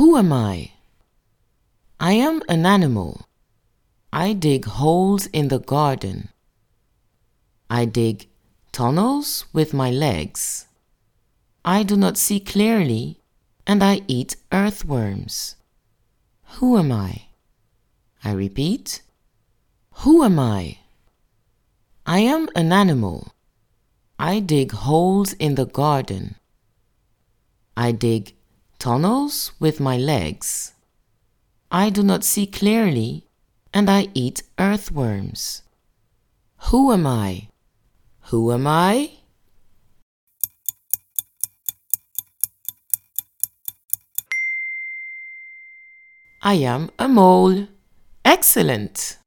Who am I? I am an animal. I dig holes in the garden. I dig tunnels with my legs. I do not see clearly, and I eat earthworms. Who am I? I repeat. Who am I? I am an animal. I dig holes in the garden. I dig tunnels with my legs. I do not see clearly, and I eat earthworms. Who am I? Who am I? I am a mole. Excellent!